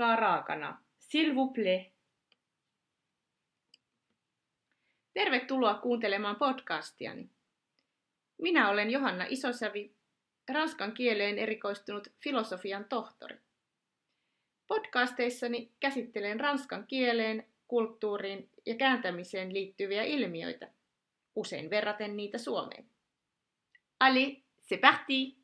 ranskaa raakana. S'il. Tervetuloa kuuntelemaan podcastiani. Minä olen Johanna Isosävi, ranskan kieleen erikoistunut filosofian tohtori. Podcasteissani käsittelen ranskan kieleen, kulttuuriin ja kääntämiseen liittyviä ilmiöitä, usein verraten niitä Suomeen. Allez, c'est parti!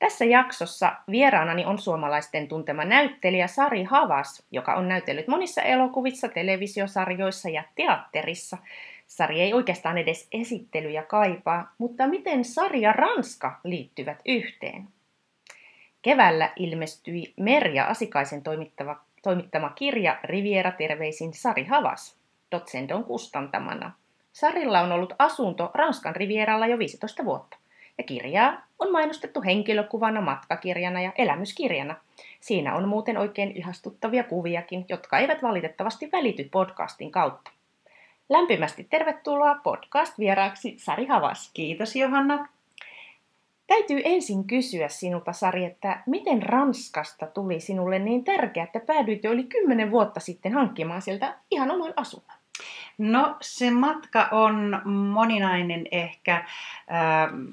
Tässä jaksossa vieraanani on suomalaisten tuntema näyttelijä Sari Havas, joka on näytellyt monissa elokuvissa, televisiosarjoissa ja teatterissa. Sari ei oikeastaan edes esittelyjä kaipaa, mutta miten Sari ja Ranska liittyvät yhteen? Keväällä ilmestyi Merja Asikaisen toimittava, toimittama kirja Riviera terveisin Sari Havas, Dotsendon kustantamana. Sarilla on ollut asunto Ranskan Rivieralla jo 15 vuotta ja kirjaa on mainostettu henkilökuvana, matkakirjana ja elämyskirjana. Siinä on muuten oikein ihastuttavia kuviakin, jotka eivät valitettavasti välity podcastin kautta. Lämpimästi tervetuloa podcast-vieraaksi Sari Havas. Kiitos Johanna. Täytyy ensin kysyä sinulta, Sari, että miten Ranskasta tuli sinulle niin tärkeää, että päädyit jo yli kymmenen vuotta sitten hankkimaan sieltä ihan oman asunnon? No se matka on moninainen ehkä. Ähm,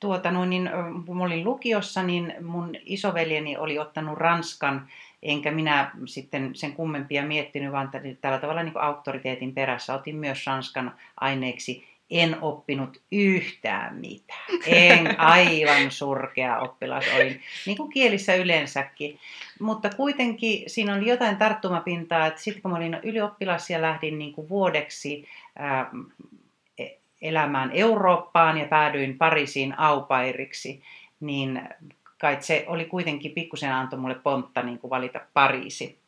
tuota, no, niin, kun olin lukiossa, niin mun isoveljeni oli ottanut Ranskan, enkä minä sitten sen kummempia miettinyt, vaan tällä tavalla niin auktoriteetin perässä otin myös Ranskan aineeksi. En oppinut yhtään mitään. En aivan surkea oppilas olin, niin kuin kielissä yleensäkin. Mutta kuitenkin siinä oli jotain tarttumapintaa, että sitten kun olin ylioppilas ja lähdin niin kuin vuodeksi elämään Eurooppaan ja päädyin Pariisiin aupairiksi, niin kai se oli kuitenkin pikkusen antoi mulle pontta niin kuin valita Pariisi.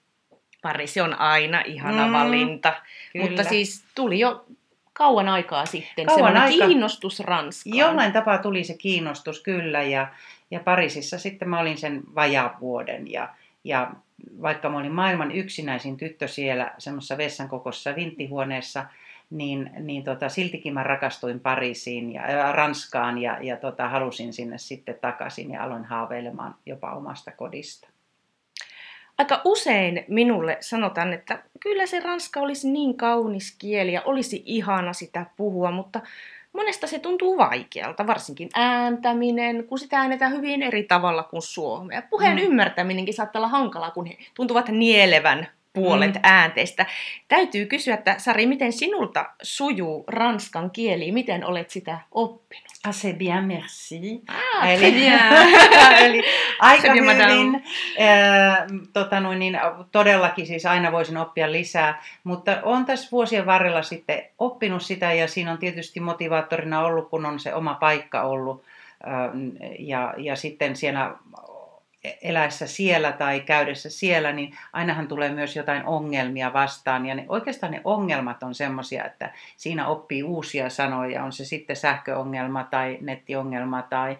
Pariisi on aina ihana mm, valinta, kyllä. mutta siis tuli jo kauan aikaa sitten kauan aika... kiinnostus Ranskaan. Jollain tapaa tuli se kiinnostus kyllä ja, ja Pariisissa sitten mä olin sen vajavuoden ja, ja vaikka mä olin maailman yksinäisin tyttö siellä semmoisessa vessan kokossa vinttihuoneessa, niin, niin tota, siltikin mä rakastuin Pariisiin ja ää, Ranskaan ja, ja tota, halusin sinne sitten takaisin ja aloin haaveilemaan jopa omasta kodista. Aika usein minulle sanotaan, että kyllä se ranska olisi niin kaunis kieli ja olisi ihana sitä puhua, mutta monesta se tuntuu vaikealta, varsinkin ääntäminen, kun sitä äänetään hyvin eri tavalla kuin suomea. Puheen mm. ymmärtäminenkin saattaa olla hankalaa, kun he tuntuvat nielevän puolet mm. äänteistä. Täytyy kysyä, että Sari, miten sinulta sujuu ranskan kieli? Miten olet sitä oppinut? Ah, c'est bien, merci. Ah, Eli, bien. Eli aika hyvin. Äh, tota noin, niin, todellakin siis aina voisin oppia lisää, mutta olen tässä vuosien varrella sitten oppinut sitä ja siinä on tietysti motivaattorina ollut, kun on se oma paikka ollut. Ja, ja sitten siellä eläessä siellä tai käydessä siellä, niin ainahan tulee myös jotain ongelmia vastaan. Ja ne, oikeastaan ne ongelmat on semmoisia, että siinä oppii uusia sanoja, on se sitten sähköongelma tai nettiongelma tai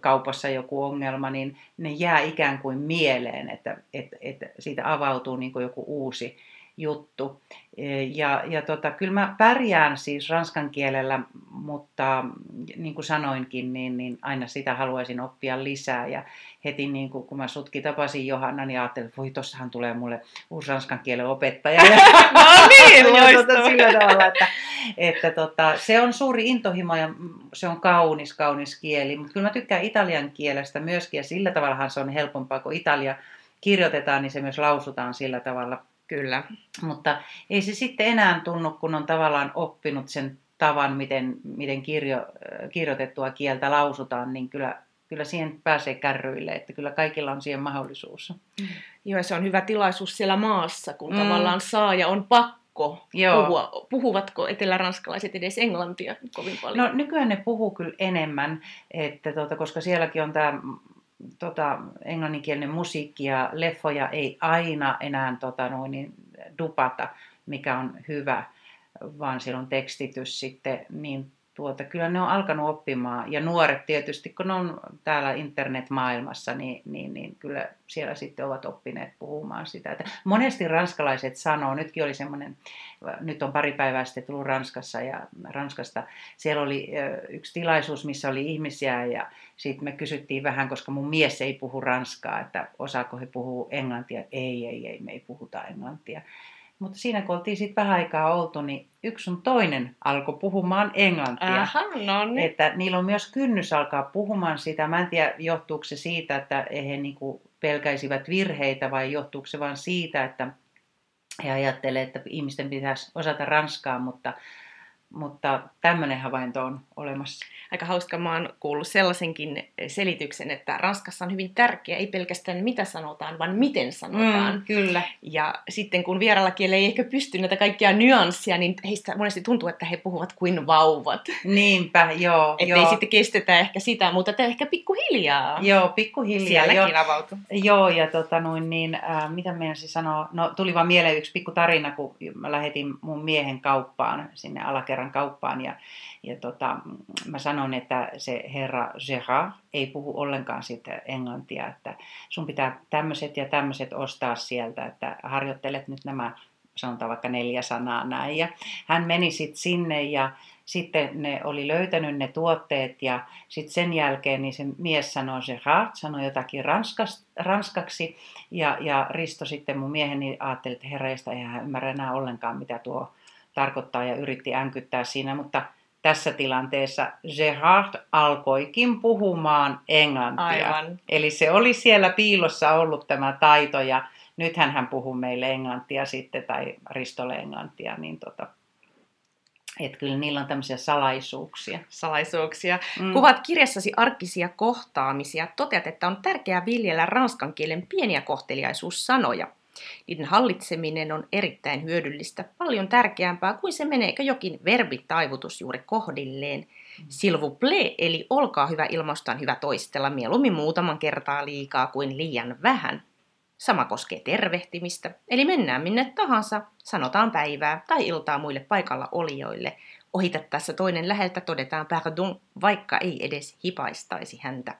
kaupassa joku ongelma, niin ne jää ikään kuin mieleen, että, että, että siitä avautuu niin kuin joku uusi juttu. Ja, ja tota, kyllä mä pärjään siis ranskan kielellä, mutta niin kuin sanoinkin, niin, niin aina sitä haluaisin oppia lisää. Ja heti niin kuin, kun mä sutki tapasin Johanna, niin ajattelin, että voi tossahan tulee mulle uusi ranskan kielen opettaja. no niin, tota, sillä tavalla, että, että tota, se on suuri intohimo ja se on kaunis, kaunis kieli. Mutta kyllä mä tykkään italian kielestä myöskin ja sillä tavallahan se on helpompaa, kun Italia kirjoitetaan, niin se myös lausutaan sillä tavalla Kyllä. Mutta ei se sitten enää tunnu, kun on tavallaan oppinut sen tavan, miten, miten kirjo, kirjoitettua kieltä lausutaan, niin kyllä, kyllä siihen pääsee kärryille, että kyllä kaikilla on siihen mahdollisuus. Mm. Joo, se on hyvä tilaisuus siellä maassa, kun mm. tavallaan saa ja on pakko Joo. puhua. Puhuvatko eteläranskalaiset edes englantia kovin paljon? No nykyään ne puhuu kyllä enemmän, että tuota, koska sielläkin on tämä tota, englanninkielinen musiikki ja leffoja ei aina enää tota, noin, niin, dupata, mikä on hyvä, vaan siellä on tekstitys sitten niin tuota, kyllä ne on alkanut oppimaan. Ja nuoret tietysti, kun ne on täällä internetmaailmassa, niin, niin, niin kyllä siellä sitten ovat oppineet puhumaan sitä. Että monesti ranskalaiset sanoo, nytkin oli semmoinen, nyt on pari päivää sitten tullut Ranskassa ja Ranskasta, siellä oli yksi tilaisuus, missä oli ihmisiä ja sitten me kysyttiin vähän, koska mun mies ei puhu ranskaa, että osaako he puhuu englantia. Ei, ei, ei, me ei puhuta englantia. Mutta siinä kun oltiin sitten vähän aikaa oltu, niin yksi sun toinen alkoi puhumaan englantia. Aha, no niin. Että niillä on myös kynnys alkaa puhumaan sitä. Mä en tiedä, johtuuko se siitä, että he niinku pelkäisivät virheitä vai johtuuko se vain siitä, että he ajattelevat, että ihmisten pitäisi osata ranskaa, mutta mutta tämmöinen havainto on olemassa. Aika hauska, mä oon kuullut sellaisenkin selityksen, että Ranskassa on hyvin tärkeää, ei pelkästään mitä sanotaan, vaan miten sanotaan. Mm, kyllä. Ja sitten kun vieralla kielellä ei ehkä pysty näitä kaikkia nyanssia, niin heistä monesti tuntuu, että he puhuvat kuin vauvat. Niinpä, joo. Että ei sitten kestetä ehkä sitä, mutta te ehkä pikkuhiljaa. Joo, pikkuhiljaa. Sielläkin joo. avautu. Joo, ja tota noin, niin, äh, mitä meidän sanoa, no tuli vaan mieleen yksi pikku tarina, kun mä lähetin mun miehen kauppaan sinne alakerran Gerran kauppaan ja, ja tota, mä sanon, että se herra Gerard ei puhu ollenkaan sitä englantia, että sun pitää tämmöiset ja tämmöiset ostaa sieltä, että harjoittelet nyt nämä sanotaan vaikka neljä sanaa näin. Ja hän meni sitten sinne ja sitten ne oli löytänyt ne tuotteet ja sitten sen jälkeen niin se mies sanoi Gerard, sanoi jotakin ranskas, ranskaksi ja, ja Risto sitten mun mieheni ajatteli, että herreistä ei hän ymmärrä enää ollenkaan mitä tuo tarkoittaa ja yritti änkyttää siinä, mutta tässä tilanteessa Gerard alkoikin puhumaan englantia. Aivan. Eli se oli siellä piilossa ollut tämä taito ja nythän hän puhuu meille englantia sitten tai Ristolle englantia, niin tota, että kyllä niillä on tämmöisiä salaisuuksia. Salaisuuksia. Mm. Kuvat kirjassasi arkisia kohtaamisia. Toteat, että on tärkeää viljellä ranskan kielen pieniä kohteliaisuussanoja. Niiden hallitseminen on erittäin hyödyllistä, paljon tärkeämpää kuin se meneekö jokin verbitaivutus juuri kohdilleen. S'il vous plaît, eli olkaa hyvä ilmaustaan hyvä toistella mieluummin muutaman kertaa liikaa kuin liian vähän. Sama koskee tervehtimistä, eli mennään minne tahansa, sanotaan päivää tai iltaa muille paikalla olijoille. Ohitettaessa toinen läheltä todetaan pardon, vaikka ei edes hipaistaisi häntä.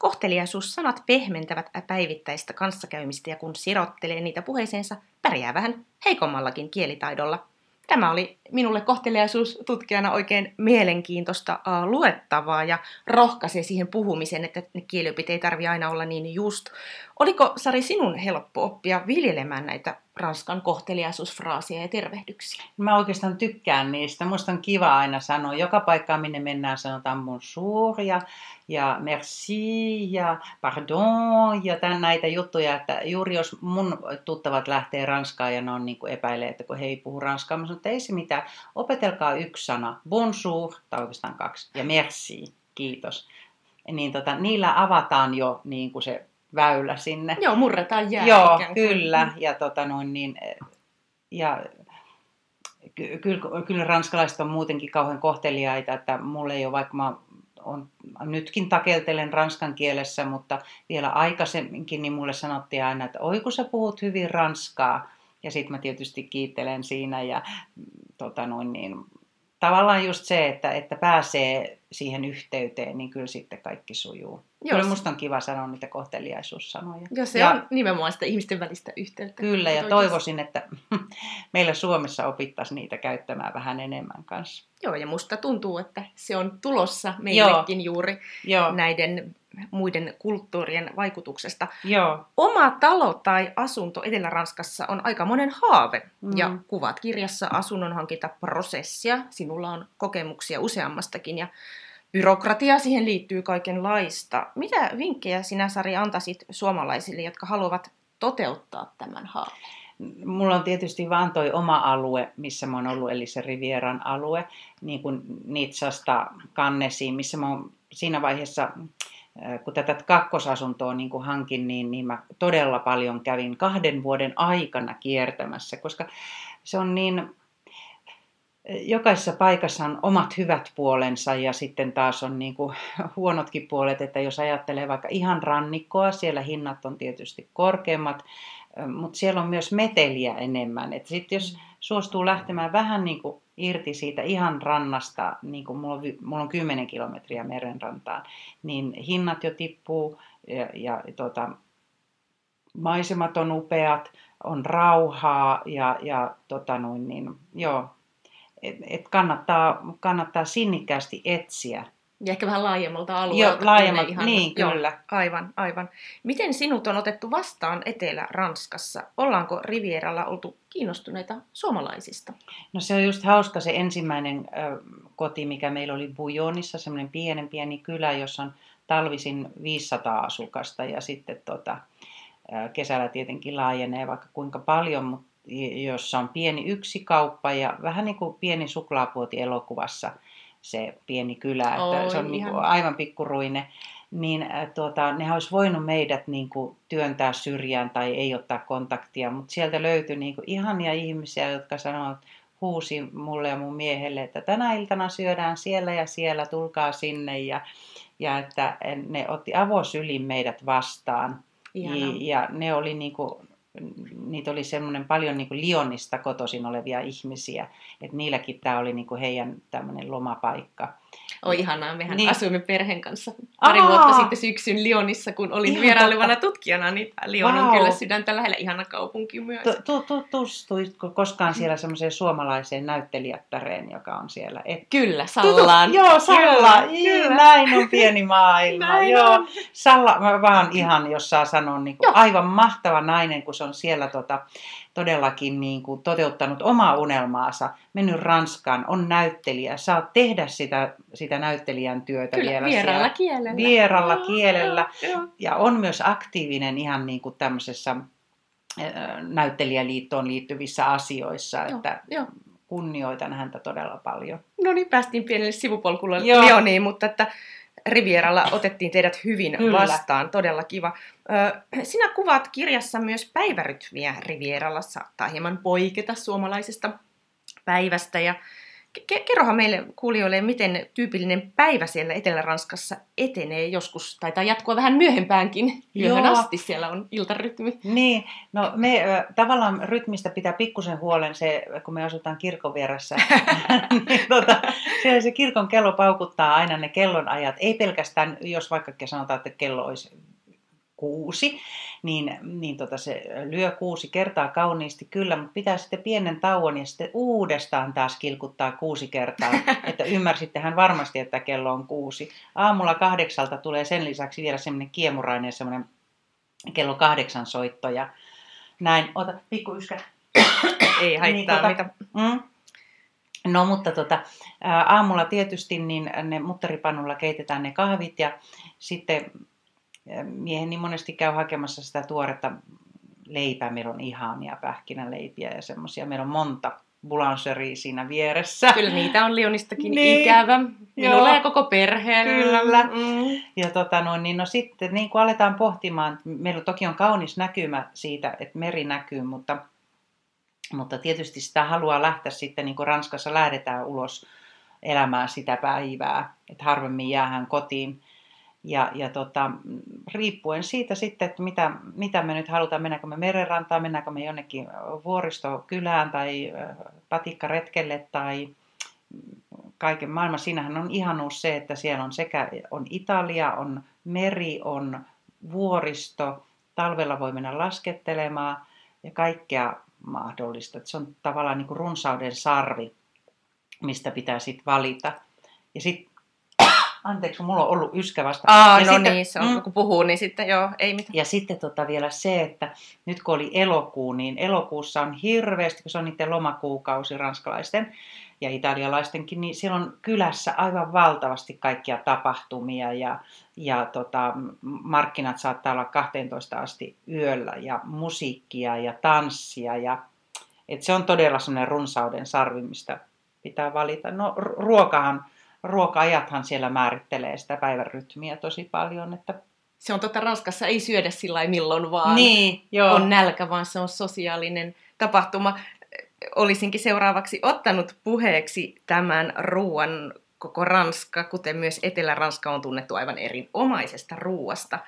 Kohteliaisuussanat pehmentävät päivittäistä kanssakäymistä ja kun sirottelee niitä puheeseensa, pärjää vähän heikommallakin kielitaidolla. Tämä oli minulle kohteliaisuustutkijana oikein mielenkiintoista uh, luettavaa ja rohkaisee siihen puhumiseen, että ne kieliopit ei tarvi aina olla niin just. Oliko Sari sinun helppo oppia viljelemään näitä ranskan kohteliaisuusfraasia ja tervehdyksiä? Mä oikeastaan tykkään niistä. Musta on kiva aina sanoa. Joka paikkaan, minne mennään, sanotaan bonjour ja, ja merci ja pardon ja tämän, näitä juttuja. Että juuri jos mun tuttavat lähtee Ranskaan ja ne on niin kuin epäilee, että kun he ei puhu Ranskaa, mä sanon, että ei se mitään. Opetelkaa yksi sana. Bonjour, tai oikeastaan kaksi. Ja merci, kiitos. Niin tota, niillä avataan jo niin kuin se väylä sinne. Joo, murretaan jää. Joo, kyllä. Ja, tota noin, niin, ja ky- kyllä, kyllä ranskalaiset on muutenkin kauhean kohteliaita, että mulle ei ole, vaikka mä on, nytkin takeltelen ranskan kielessä, mutta vielä aikaisemminkin niin mulle sanottiin aina, että oi kun sä puhut hyvin ranskaa. Ja sitten mä tietysti kiittelen siinä ja tota noin, niin, tavallaan just se, että, että pääsee siihen yhteyteen, niin kyllä sitten kaikki sujuu. Joo. Kyllä musta on kiva sanoa niitä kohteliaisuussanoja. Joo, se ja, on nimenomaan sitä ihmisten välistä yhteyttä. Kyllä, ja toivoisin, että meillä Suomessa opittaisiin niitä käyttämään vähän enemmän kanssa. Joo, ja musta tuntuu, että se on tulossa meillekin Joo. juuri Joo. näiden muiden kulttuurien vaikutuksesta. Joo. Oma talo tai asunto Etelä-Ranskassa on aika monen haave. Mm. Ja kuvat kirjassa asunnon prosessia. Sinulla on kokemuksia useammastakin ja byrokratia siihen liittyy kaikenlaista. Mitä vinkkejä sinä, Sari, antaisit suomalaisille, jotka haluavat toteuttaa tämän haaveen? Mulla on tietysti vaan toi oma alue, missä mä oon ollut, eli se Rivieran alue, niin kuin Nitsasta Kannesiin, missä mä oon siinä vaiheessa kun tätä kakkosasuntoa niin kuin hankin, niin, niin mä todella paljon kävin kahden vuoden aikana kiertämässä, koska se on niin, jokaisessa paikassa on omat hyvät puolensa ja sitten taas on niin kuin huonotkin puolet, että jos ajattelee vaikka ihan rannikkoa, siellä hinnat on tietysti korkeammat, mutta siellä on myös meteliä enemmän. Sitten jos mm. suostuu lähtemään vähän niin kuin irti siitä ihan rannasta, niin kuin mulla on, mulla on 10 kilometriä merenrantaan, niin hinnat jo tippuu ja, ja tota, maisemat on upeat, on rauhaa ja, ja tota noin, niin, joo, et, et kannattaa, kannattaa sinnikkäästi etsiä ja ehkä vähän laajemmalta alueelta. Joo, laajemmalta, ihan, niin joo, kyllä. Aivan, aivan. Miten sinut on otettu vastaan Etelä-Ranskassa? Ollaanko Rivieralla oltu kiinnostuneita suomalaisista? No se on just hauska se ensimmäinen äh, koti, mikä meillä oli Bujonissa, semmoinen pienen pieni kylä, jossa on talvisin 500 asukasta ja sitten tota, äh, kesällä tietenkin laajenee vaikka kuinka paljon, mutta jossa on pieni yksi kauppa ja vähän niin kuin pieni suklaapuoti elokuvassa – se pieni kylä, että Oi, se on niin kuin aivan pikkuruine, niin äh, tuota, ne olisi voinut meidät niin kuin työntää syrjään tai ei ottaa kontaktia, mutta sieltä löytyi niin kuin ihania ihmisiä, jotka sanoivat, huusi mulle ja mun miehelle, että tänä iltana syödään siellä ja siellä, tulkaa sinne ja, ja että ne otti avosylin meidät vastaan. Ja, ja ne oli niin kuin, niitä oli semmoinen paljon niin kuin Lionista kotoisin olevia ihmisiä, että niilläkin tämä oli niin kuin heidän tämmöinen lomapaikka. Oi ihanaa, mehän niin. asuimme perheen kanssa pari Aa, vuotta sitten syksyn Lyonissa, kun olin Ihan vierailevana totta. tutkijana, niin Lyon wow. on kyllä sydäntä lähellä ihana kaupunki myös. Tutustuitko koskaan siellä semmoiseen suomalaiseen näyttelijättäreen, joka on siellä? Et... Kyllä, Sallaan. Tutu, joo, Salla. Kyllä, kyllä. Näin on pieni maailma. näin joo. On. Salla, mä vaan ihan, jos saa sanoa, niin kuin aivan mahtava nainen, kun se on siellä tota, todellakin niin kuin toteuttanut omaa unelmaansa, mennyt Ranskaan, on näyttelijä, saa tehdä sitä, sitä näyttelijän työtä Kyllä, vielä vieralla siellä, kielellä. Vieralla oh, kielellä. Oh, oh. Ja on myös aktiivinen ihan niin kuin tämmöisessä näyttelijäliittoon liittyvissä asioissa, joo, että jo. kunnioitan häntä todella paljon. No niin, päästiin pienelle sivupolkulle Leoniin, mutta että Rivieralla otettiin teidät hyvin Kyllä. vastaan, todella kiva. Sinä kuvaat kirjassa myös päivärytmiä Rivieralla, saattaa hieman poiketa suomalaisesta päivästä ja Kerrohan meille kuulijoille, miten tyypillinen päivä siellä Etelä-Ranskassa etenee joskus, taitaa jatkua vähän myöhempäänkin, yöhön asti siellä on iltarytmi. Niin, no me tavallaan rytmistä pitää pikkusen huolen se, kun me asutaan kirkon vieressä. niin, tota, siellä se kirkon kello paukuttaa aina ne kellonajat, ei pelkästään, jos vaikka sanotaan, että kello olisi kuusi, niin, niin tota se lyö kuusi kertaa kauniisti kyllä, mutta pitää sitten pienen tauon ja sitten uudestaan taas kilkuttaa kuusi kertaa, että ymmärsittehän varmasti, että kello on kuusi. Aamulla kahdeksalta tulee sen lisäksi vielä semmoinen kiemurainen semmoinen kello kahdeksan soitto ja näin. Ota pikku yskä. Ei haittaa niin, tota, mitä. Mm, No mutta tota, aamulla tietysti niin ne mutteripannulla keitetään ne kahvit ja sitten mieheni monesti käy hakemassa sitä tuoretta leipää. Meillä on ihania pähkinäleipiä ja semmoisia. Meillä on monta boulangeria siinä vieressä. Kyllä niitä on Lionistakin niin, ikävä. Minulla joo, ja koko perheellä. Kyllä. Mm. Ja tota no, niin no sitten niin kun aletaan pohtimaan, meillä toki on kaunis näkymä siitä, että meri näkyy, mutta, mutta tietysti sitä haluaa lähteä sitten, niin kuin Ranskassa lähdetään ulos elämään sitä päivää, että harvemmin jäähän kotiin. Ja, ja tota, riippuen siitä sitten, että mitä, mitä me nyt halutaan, mennäänkö me merenrantaan, mennäänkö me jonnekin vuoristokylään tai patikkaretkelle tai kaiken maailman. Siinähän on ihanuus se, että siellä on sekä on Italia, on meri, on vuoristo, talvella voi mennä laskettelemaan ja kaikkea mahdollista. Että se on tavallaan niin kuin runsauden sarvi, mistä pitää sitten valita. Ja sitten Anteeksi, mulla on ollut yskä vasta. Aa, ja no sitten, niin, se on, mm, kun puhuu, niin sitten joo, ei mitään. Ja sitten tota vielä se, että nyt kun oli elokuu, niin elokuussa on hirveästi, kun se on niiden lomakuukausi ranskalaisten ja italialaistenkin, niin siellä on kylässä aivan valtavasti kaikkia tapahtumia ja, ja tota, markkinat saattaa olla 12 asti yöllä ja musiikkia ja tanssia ja et se on todella semmoinen runsauden sarvi, mistä pitää valita. No ruokahan ruoka-ajathan siellä määrittelee sitä päivärytmiä tosi paljon. Että... Se on totta, Ranskassa ei syödä sillä milloin vaan niin, joo. on nälkä, vaan se on sosiaalinen tapahtuma. Olisinkin seuraavaksi ottanut puheeksi tämän ruoan koko Ranska, kuten myös Etelä-Ranska, on tunnettu aivan erinomaisesta ruuasta.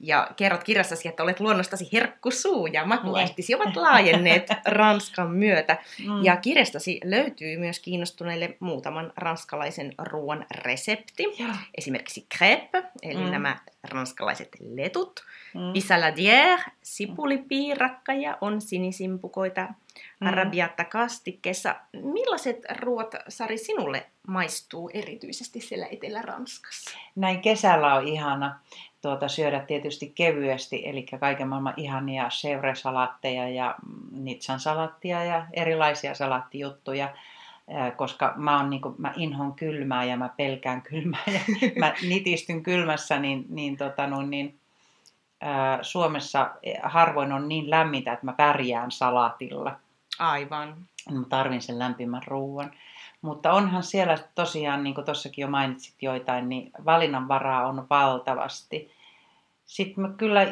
Ja kerrot kirjassasi, että olet luonnostasi herkkusuu ja makuaistisi ovat laajenneet Ranskan myötä. Mm. Ja kirjastasi löytyy myös kiinnostuneille muutaman ranskalaisen ruoan resepti. Ja. Esimerkiksi crêpe, eli mm. nämä ranskalaiset letut. Mm. Bisaladière, sipulipiirakka ja on sinisimpukoita mm. arabiatta kastikkeessa. Millaiset ruoat, Sari, sinulle maistuu erityisesti siellä Etelä-Ranskassa? Näin kesällä on ihana tuota, syödä tietysti kevyesti, eli kaiken maailman ihania chèvre-salatteja ja nitsan salattia ja erilaisia salaattijuttuja koska mä, on, niin kuin, mä inhon kylmää ja mä pelkään kylmää ja mä nitistyn kylmässä, niin, niin, tota, no, niin ää, Suomessa harvoin on niin lämmintä, että mä pärjään salatilla. Aivan. Mä tarvin sen lämpimän ruoan. Mutta onhan siellä tosiaan, niin kuin tuossakin jo mainitsit joitain, niin valinnanvaraa on valtavasti. Sitten mä kyllä,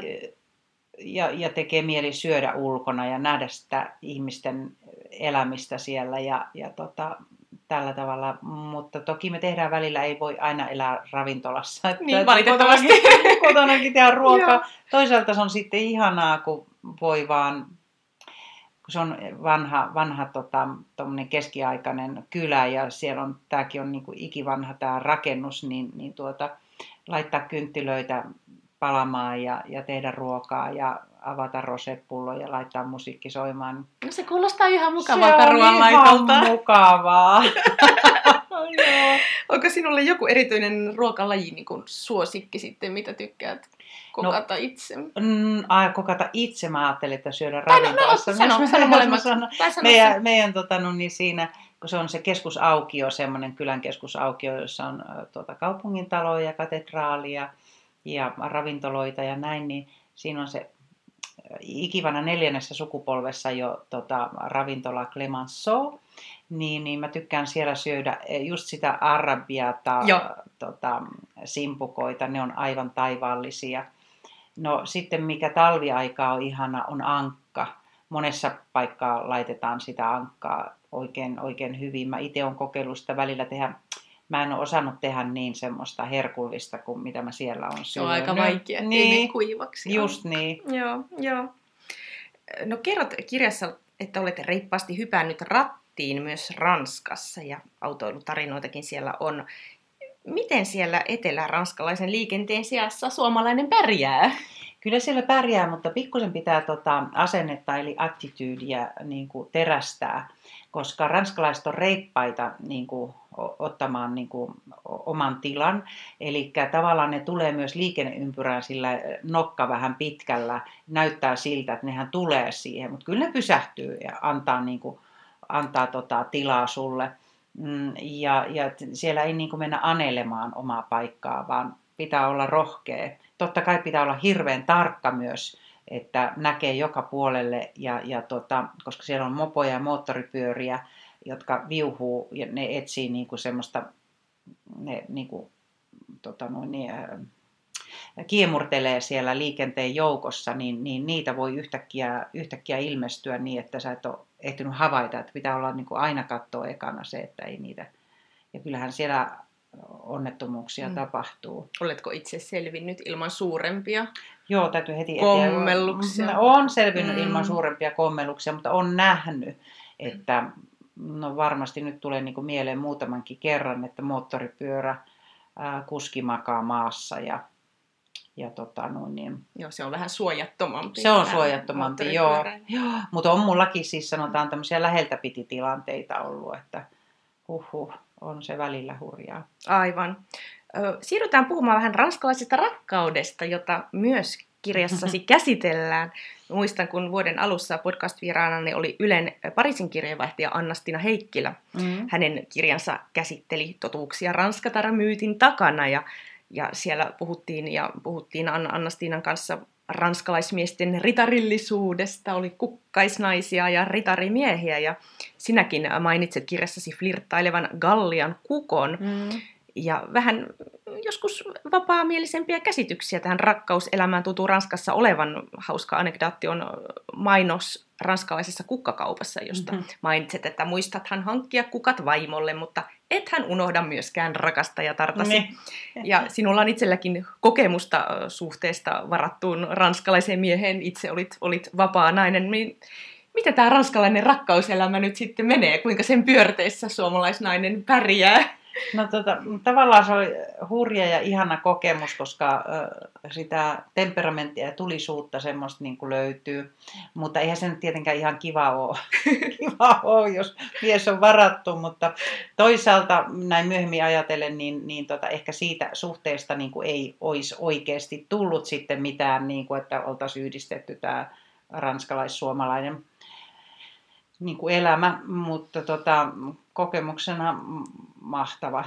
ja, ja tekee mieli syödä ulkona ja nähdä sitä ihmisten elämistä siellä ja, ja tota, tällä tavalla. Mutta toki me tehdään välillä, ei voi aina elää ravintolassa. Että niin, valitettavasti. Kotonakin, kotonakin tehdä ruokaa. Toisaalta se on sitten ihanaa, kun voi vaan se on vanha, vanha tota, keskiaikainen kylä ja siellä on, tämäkin on niin kuin ikivanha tämä rakennus, niin, niin tuota, laittaa kynttilöitä palamaan ja, ja tehdä ruokaa ja avata rosepullo ja laittaa musiikki soimaan. No se kuulostaa ihan mukavalta ruoanlaitolta. Se on mukavaa. Onko sinulle joku erityinen ruokalaji niin kuin suosikki sitten, mitä tykkäät kokata no, itse? Mm, ai, kokata itse mä ajattelin, että syödä ravintolassa. No, no, sano, sano molemmat. Meidän, meidän tota, no, niin siinä, kun se on se keskusaukio, semmoinen kylän keskusaukio, jossa on tuota, kaupungintaloja ja katedraalia ja ravintoloita ja näin, niin siinä on se ikivana neljännessä sukupolvessa jo tota, ravintola Clemenceau, niin, niin mä tykkään siellä syödä e, just sitä arabiata, tota, simpukoita, ne on aivan taivaallisia. No sitten mikä talviaika on ihana, on ankka. Monessa paikkaa laitetaan sitä ankkaa oikein, oikein hyvin. Mä itse olen kokeillut sitä välillä tehdä mä en ole osannut tehdä niin semmoista herkullista kuin mitä mä siellä on Se on aika vaikea, niin, kuivaksi. Just on. niin. Joo, joo. No kerrot kirjassa, että olette reippaasti hypännyt rattiin myös Ranskassa ja autoilutarinoitakin siellä on. Miten siellä etelä-ranskalaisen liikenteen sijassa suomalainen pärjää? Kyllä siellä pärjää, mutta pikkusen pitää tota asennetta eli attityydiä niin kuin terästää, koska ranskalaiset on reippaita niin kuin ottamaan niin kuin oman tilan. Eli tavallaan ne tulee myös liikenneympyrään sillä nokka vähän pitkällä. Näyttää siltä, että nehän tulee siihen, mutta kyllä ne pysähtyy ja antaa, niin kuin, antaa tota tilaa sulle. Mm, ja, ja siellä ei niin kuin mennä anelemaan omaa paikkaa, vaan pitää olla rohkea. Totta kai pitää olla hirveän tarkka myös, että näkee joka puolelle, ja, ja tota, koska siellä on mopoja ja moottoripyöriä, jotka viuhuu ja ne etsii niin kuin semmoista, ne niin kuin, tota noin, niin, kiemurtelee siellä liikenteen joukossa, niin, niin niitä voi yhtäkkiä, yhtäkkiä ilmestyä niin, että sä et ole ehtinyt havaita, että pitää olla niin kuin aina katsoa ekana se, että ei niitä. Ja kyllähän siellä onnettomuuksia mm. tapahtuu. Oletko itse selvinnyt ilman suurempia Joo, täytyy heti kommelluksia? Eteen. On selvinnyt mm. ilman suurempia kommelluksia, mutta on nähnyt, että no varmasti nyt tulee niin kuin mieleen muutamankin kerran, että moottoripyörä ää, kuski makaa maassa ja, ja tota, no niin. Joo, se on vähän suojattomampi. Se on suojattomampi, joo. joo. Mutta on mullakin siis sanotaan tämmöisiä läheltä piti tilanteita ollut, että huhhuh, on se välillä hurjaa. Aivan. Siirrytään puhumaan vähän ranskalaisesta rakkaudesta, jota myös kirjassasi käsitellään. Muistan, kun vuoden alussa podcast-vieraanani oli Ylen Pariisin kirjeenvaihtaja Annastina Heikkilä. Mm. Hänen kirjansa käsitteli totuuksia Ranskatara-myytin takana ja, ja siellä puhuttiin, ja puhuttiin Annastinan kanssa ranskalaismiesten ritarillisuudesta, oli kukkaisnaisia ja ritarimiehiä ja sinäkin mainitset kirjassasi flirttailevan Gallian kukon. Mm ja vähän joskus vapaamielisempiä käsityksiä tähän rakkauselämään tutu Ranskassa olevan. Hauska anekdaatti on mainos ranskalaisessa kukkakaupassa, josta mm-hmm. mainitset, että muistathan hankkia kukat vaimolle, mutta ethän unohda myöskään rakastajatartasi. Niin. Ja sinulla on itselläkin kokemusta suhteesta varattuun ranskalaiseen mieheen. Itse olit, olit vapaa nainen. Niin miten tämä ranskalainen rakkauselämä nyt sitten menee? Kuinka sen pyörteissä suomalaisnainen pärjää? No tota, tavallaan se oli hurja ja ihana kokemus, koska sitä temperamenttia ja tulisuutta semmoista niin kuin löytyy. Mutta eihän se nyt tietenkään ihan kiva ole, kiva ole, jos mies on varattu. Mutta toisaalta näin myöhemmin ajatellen, niin, niin tota, ehkä siitä suhteesta niin kuin ei olisi oikeasti tullut sitten mitään, niin kuin, että oltaisiin yhdistetty tämä ranskalais-suomalainen niin kuin elämä, mutta tota, kokemuksena mahtava,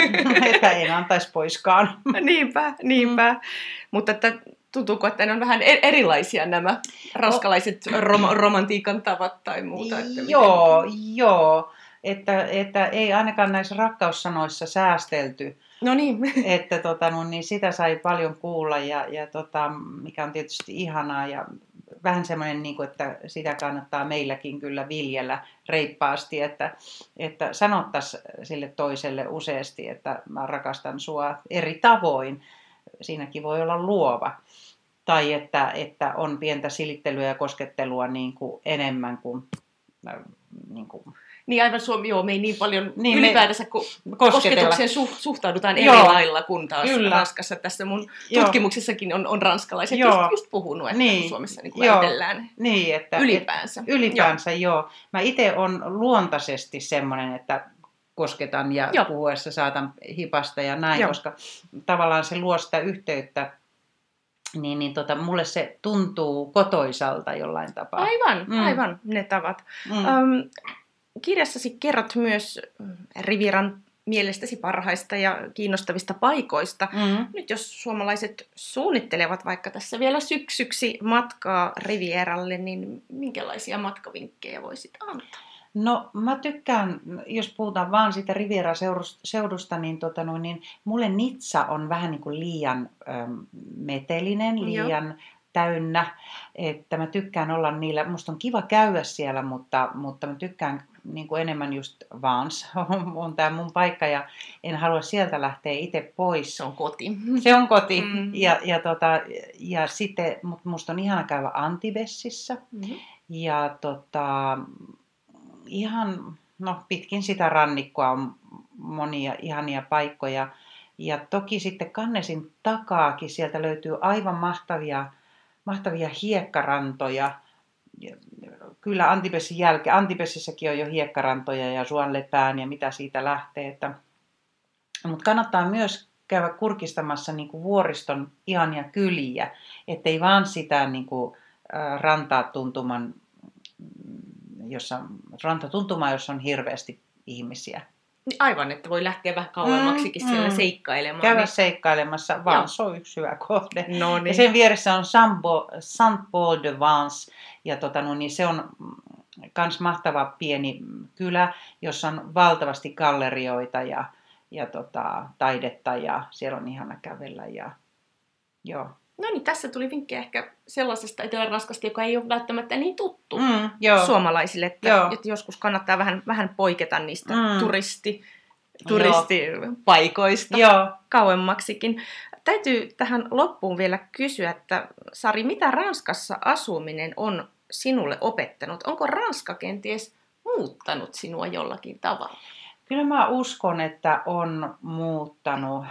että en antaisi poiskaan. niinpä, niinpä. Mm. Mutta että tuntuuko, että ne on vähän e- erilaisia nämä raskalaiset rom- romantiikan tavat tai muuta? Että joo, miten... joo. Että, että ei ainakaan näissä rakkaussanoissa säästelty. No niin. että tota, no, niin sitä sai paljon kuulla ja, ja tota, mikä on tietysti ihanaa ja vähän semmoinen, niin kuin, että sitä kannattaa meilläkin kyllä viljellä reippaasti, että, että sanottaisiin sille toiselle useasti, että mä rakastan sua eri tavoin. Siinäkin voi olla luova. Tai että, että on pientä silittelyä ja koskettelua niin kuin enemmän kuin, niin kuin niin aivan Suomi, joo, me ei niin paljon niin ylipäätänsä kosketukseen su, suhtaudutaan eri joo, lailla kuin taas kyllä. Ranskassa. Tässä mun joo. tutkimuksessakin on, on ranskalaiset joo. just, just puhunut, että niin. Suomessa niin kuin niin, että, ylipäänsä. Et, ylipäänsä, joo. joo. Mä itse on luontaisesti semmoinen, että kosketan ja joo. puhuessa saatan hipasta ja näin, joo. koska tavallaan se luo sitä yhteyttä niin, niin tota, mulle se tuntuu kotoisalta jollain tapaa. Aivan, mm. aivan ne tavat. Mm. Um, kirjassasi kerrot myös mm, Riviran mielestäsi parhaista ja kiinnostavista paikoista. Mm-hmm. Nyt jos suomalaiset suunnittelevat vaikka tässä vielä syksyksi matkaa Rivieralle, niin minkälaisia matkavinkkejä voisit antaa? No mä tykkään, jos puhutaan vaan siitä Riviera-seudusta, niin, tota noin, niin mulle Nitsa on vähän niin kuin liian ähm, metelinen, liian Joo täynnä, että mä tykkään olla niillä, musta on kiva käydä siellä, mutta, mutta mä tykkään niin kuin enemmän just Vans on tämä mun paikka ja en halua sieltä lähteä itse pois. Se on koti. Se on koti. Mm. Ja, ja, tota, ja sitten mutta musta on ihana käydä Antibessissä mm-hmm. ja tota, ihan no, pitkin sitä rannikkoa on monia ihania paikkoja. Ja toki sitten Kannesin takaakin sieltä löytyy aivan mahtavia, mahtavia hiekkarantoja kyllä Antibessin jälkeen, Antibessissäkin on jo hiekkarantoja ja suonlepään ja mitä siitä lähtee. Että, mutta kannattaa myös käydä kurkistamassa niin kuin vuoriston ihania kyliä, ettei vaan sitä niin kuin, rantaa tuntuman, jossa, rantatuntumaa, jossa on hirveästi ihmisiä. Niin aivan, että voi lähteä vähän kauemmaksikin mm, siellä mm. seikkailemaan. Käydä niin... seikkailemassa, vaan se on yksi hyvä kohde. No niin. Ja sen vieressä on Saint Paul de Vence, ja tota, no, niin se on myös mahtava pieni kylä, jossa on valtavasti gallerioita ja, ja tota, taidetta, ja siellä on ihana kävellä. Ja, joo. No niin, tässä tuli vinkkejä ehkä sellaisesta Etelä-Ranskasta, joka ei ole välttämättä niin tuttu mm, joo. suomalaisille, että, joo. että joskus kannattaa vähän, vähän poiketa niistä mm. turisti, turistipaikoista joo. kauemmaksikin. Täytyy tähän loppuun vielä kysyä, että Sari, mitä Ranskassa asuminen on sinulle opettanut? Onko Ranska kenties muuttanut sinua jollakin tavalla? Kyllä mä uskon, että on muuttanut.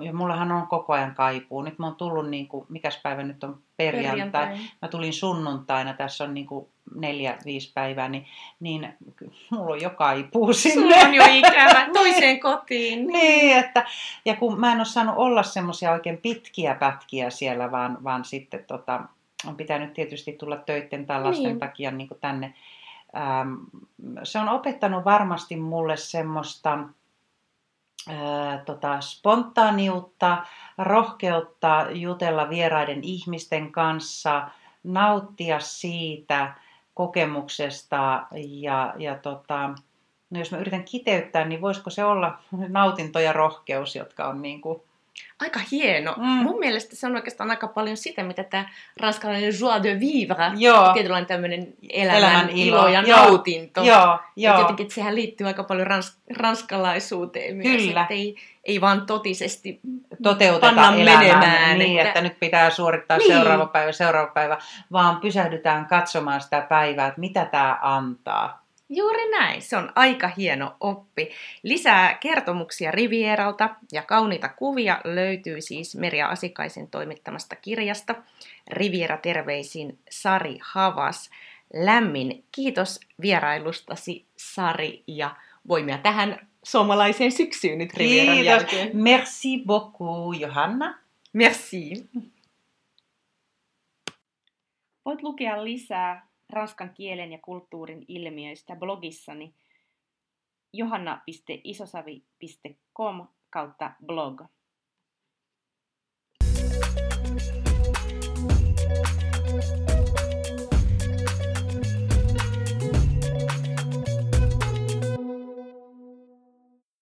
Ja mullahan on koko ajan kaipuu. Nyt mä oon tullut, niin kuin, mikäs päivä nyt on perjantai. perjantai. Mä tulin sunnuntaina, tässä on niin kuin neljä, viisi päivää, niin, niin mulla on jo kaipuu sinne. Sulla on jo ikävä toiseen kotiin. niin, että, ja kun mä en ole saanut olla semmoisia oikein pitkiä pätkiä siellä, vaan, vaan sitten tota, on pitänyt tietysti tulla töiden tällaisten niin. takia niin kuin tänne Ähm, se on opettanut varmasti mulle semmoista tota, spontaaniutta, rohkeutta jutella vieraiden ihmisten kanssa, nauttia siitä kokemuksesta ja, ja tota, no jos mä yritän kiteyttää, niin voisiko se olla nautinto ja rohkeus, jotka on niin kuin Aika hieno. Mm. Mun mielestä se on oikeastaan aika paljon sitä, mitä tämä ranskalainen joie de vivre, Joo. tietynlainen tämmöinen elämän, elämän ilo, ilo ja Joo. nautinto. Joo. Joo. Et jotenkin, että sehän liittyy aika paljon rans, ranskalaisuuteen myös. Kyllä. Että ei, ei vaan totisesti toteuteta panna elämää menemään. Niin, että... että nyt pitää suorittaa niin. seuraava päivä, seuraava päivä, vaan pysähdytään katsomaan sitä päivää, että mitä tämä antaa. Juuri näin, se on aika hieno oppi. Lisää kertomuksia Rivieralta ja kauniita kuvia löytyy siis Merja Asikaisen toimittamasta kirjasta. Riviera terveisin Sari Havas. Lämmin kiitos vierailustasi Sari ja voimia tähän suomalaiseen syksyyn nyt Rivieran kiitos. jälkeen. Merci beaucoup Johanna. Merci. Voit lukea lisää ranskan kielen ja kulttuurin ilmiöistä blogissani johanna.isosavi.com kautta blog.